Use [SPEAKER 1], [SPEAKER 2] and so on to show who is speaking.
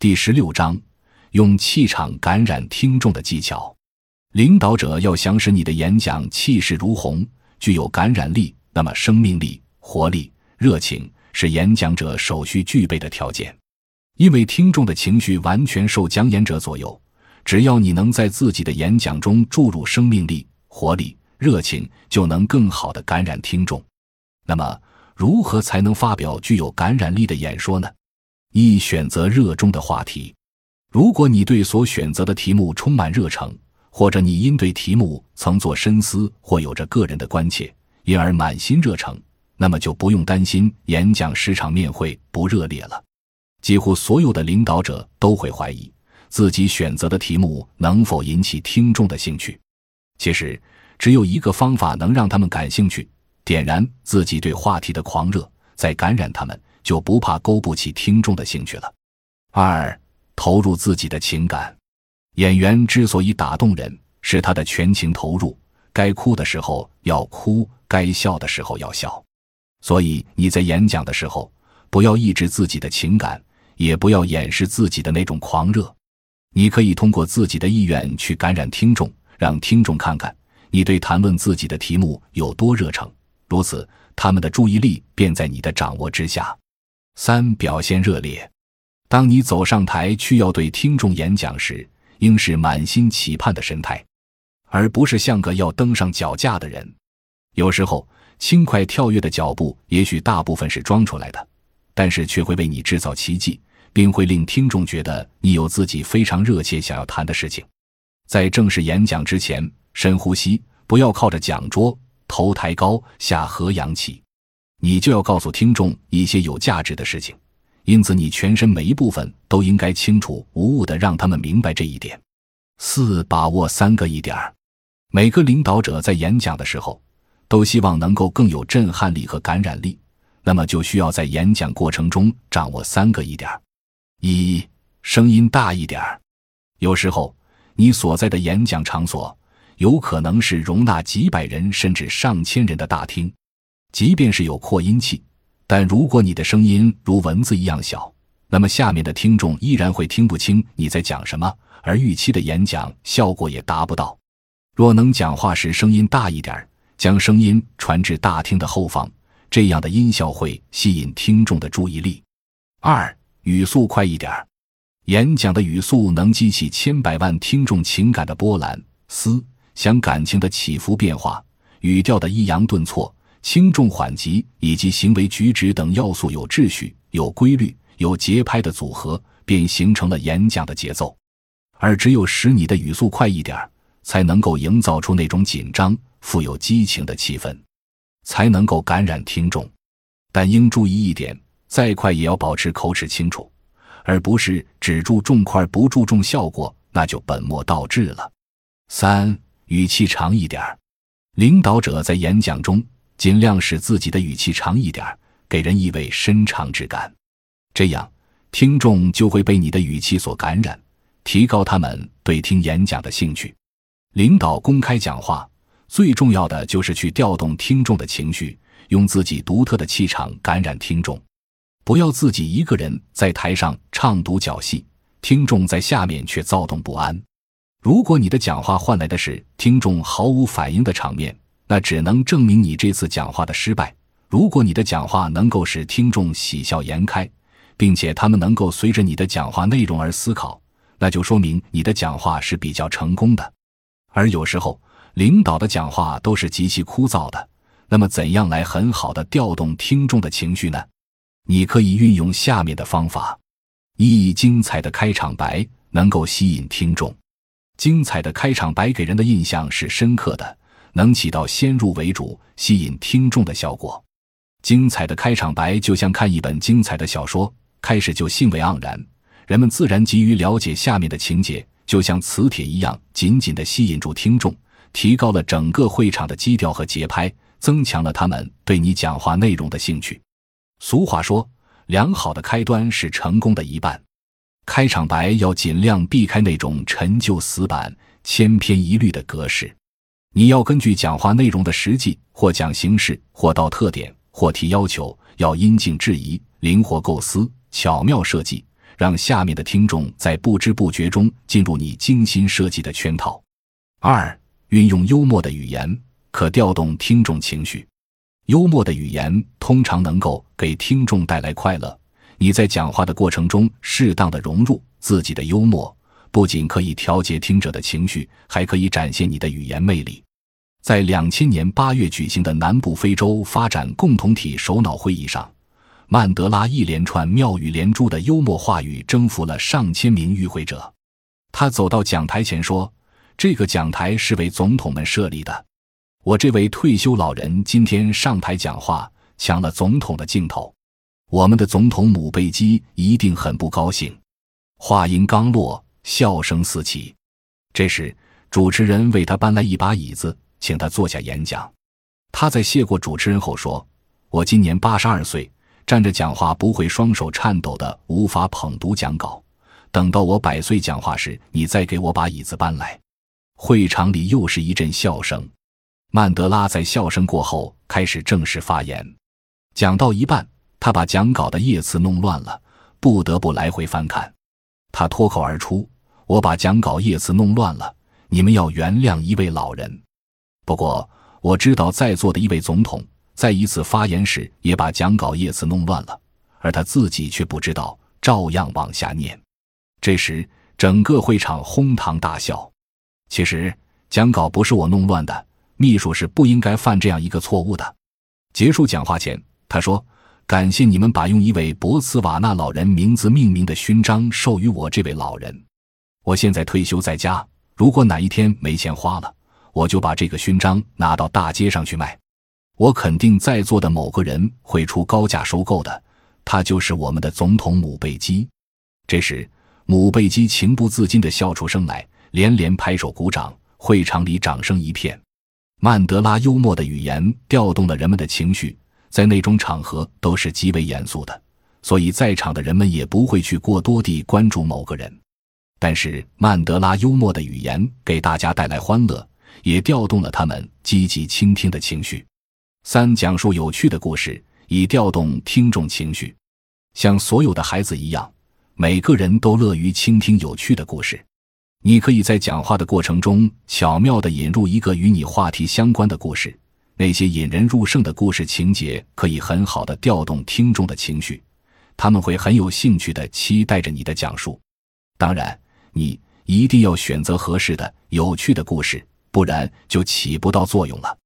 [SPEAKER 1] 第十六章，用气场感染听众的技巧。领导者要想使你的演讲气势如虹，具有感染力，那么生命力、活力、热情是演讲者首需具备的条件。因为听众的情绪完全受讲演者左右，只要你能在自己的演讲中注入生命力、活力、热情，就能更好的感染听众。那么，如何才能发表具有感染力的演说呢？一、选择热衷的话题。如果你对所选择的题目充满热诚，或者你因对题目曾做深思或有着个人的关切，因而满心热诚，那么就不用担心演讲时场面会不热烈了。几乎所有的领导者都会怀疑自己选择的题目能否引起听众的兴趣。其实，只有一个方法能让他们感兴趣，点燃自己对话题的狂热，再感染他们。就不怕勾不起听众的兴趣了。二，投入自己的情感。演员之所以打动人，是他的全情投入。该哭的时候要哭，该笑的时候要笑。所以你在演讲的时候，不要抑制自己的情感，也不要掩饰自己的那种狂热。你可以通过自己的意愿去感染听众，让听众看看你对谈论自己的题目有多热诚。如此，他们的注意力便在你的掌握之下。三表现热烈。当你走上台去要对听众演讲时，应是满心期盼的神态，而不是像个要登上脚架的人。有时候，轻快跳跃的脚步也许大部分是装出来的，但是却会为你制造奇迹，并会令听众觉得你有自己非常热切想要谈的事情。在正式演讲之前，深呼吸，不要靠着讲桌，头抬高，下颌扬起。你就要告诉听众一些有价值的事情，因此你全身每一部分都应该清楚无误的让他们明白这一点。四、把握三个一点儿。每个领导者在演讲的时候，都希望能够更有震撼力和感染力，那么就需要在演讲过程中掌握三个一点儿。一、声音大一点儿。有时候你所在的演讲场所有可能是容纳几百人甚至上千人的大厅。即便是有扩音器，但如果你的声音如蚊子一样小，那么下面的听众依然会听不清你在讲什么，而预期的演讲效果也达不到。若能讲话时声音大一点，将声音传至大厅的后方，这样的音效会吸引听众的注意力。二、语速快一点，演讲的语速能激起千百万听众情感的波澜、思想、感情的起伏变化，语调的抑扬顿挫。轻重缓急以及行为举止等要素有秩序、有规律、有节拍的组合，便形成了演讲的节奏。而只有使你的语速快一点才能够营造出那种紧张、富有激情的气氛，才能够感染听众。但应注意一点：再快也要保持口齿清楚，而不是只注重快不注重效果，那就本末倒置了。三、语气长一点儿领导者在演讲中。尽量使自己的语气长一点，给人意味深长之感，这样听众就会被你的语气所感染，提高他们对听演讲的兴趣。领导公开讲话最重要的就是去调动听众的情绪，用自己独特的气场感染听众。不要自己一个人在台上唱独角戏，听众在下面却躁动不安。如果你的讲话换来的是听众毫无反应的场面，那只能证明你这次讲话的失败。如果你的讲话能够使听众喜笑颜开，并且他们能够随着你的讲话内容而思考，那就说明你的讲话是比较成功的。而有时候，领导的讲话都是极其枯燥的。那么，怎样来很好的调动听众的情绪呢？你可以运用下面的方法：一、精彩的开场白能够吸引听众。精彩的开场白给人的印象是深刻的。能起到先入为主、吸引听众的效果。精彩的开场白就像看一本精彩的小说，开始就兴味盎然，人们自然急于了解下面的情节，就像磁铁一样紧紧地吸引住听众，提高了整个会场的基调和节拍，增强了他们对你讲话内容的兴趣。俗话说，良好的开端是成功的一半。开场白要尽量避开那种陈旧死板、千篇一律的格式。你要根据讲话内容的实际，或讲形式，或道特点，或提要求，要因境制宜，灵活构思，巧妙设计，让下面的听众在不知不觉中进入你精心设计的圈套。二、运用幽默的语言，可调动听众情绪。幽默的语言通常能够给听众带来快乐。你在讲话的过程中，适当的融入自己的幽默，不仅可以调节听者的情绪，还可以展现你的语言魅力。在两千年八月举行的南部非洲发展共同体首脑会议上，曼德拉一连串妙语连珠的幽默话语征服了上千名与会者。他走到讲台前说：“这个讲台是为总统们设立的。我这位退休老人今天上台讲话，抢了总统的镜头。我们的总统姆贝基一定很不高兴。”话音刚落，笑声四起。这时，主持人为他搬来一把椅子。请他坐下演讲。他在谢过主持人后说：“我今年八十二岁，站着讲话不会双手颤抖的，无法捧读讲稿。等到我百岁讲话时，你再给我把椅子搬来。”会场里又是一阵笑声。曼德拉在笑声过后开始正式发言。讲到一半，他把讲稿的页次弄乱了，不得不来回翻看。他脱口而出：“我把讲稿页次弄乱了，你们要原谅一位老人。”不过我知道，在座的一位总统在一次发言时也把讲稿页词弄乱了，而他自己却不知道，照样往下念。这时，整个会场哄堂大笑。其实，讲稿不是我弄乱的，秘书是不应该犯这样一个错误的。结束讲话前，他说：“感谢你们把用一位博茨瓦纳老人名字命名的勋章授予我这位老人。我现在退休在家，如果哪一天没钱花了。”我就把这个勋章拿到大街上去卖，我肯定在座的某个人会出高价收购的，他就是我们的总统姆贝基。这时，姆贝基情不自禁地笑出声来，连连拍手鼓掌，会场里掌声一片。曼德拉幽默的语言调动了人们的情绪，在那种场合都是极为严肃的，所以在场的人们也不会去过多地关注某个人。但是，曼德拉幽默的语言给大家带来欢乐。也调动了他们积极倾听的情绪。三、讲述有趣的故事，以调动听众情绪。像所有的孩子一样，每个人都乐于倾听有趣的故事。你可以在讲话的过程中巧妙地引入一个与你话题相关的故事。那些引人入胜的故事情节可以很好的调动听众的情绪，他们会很有兴趣地期待着你的讲述。当然，你一定要选择合适的、有趣的故事。不然就起不到作用了。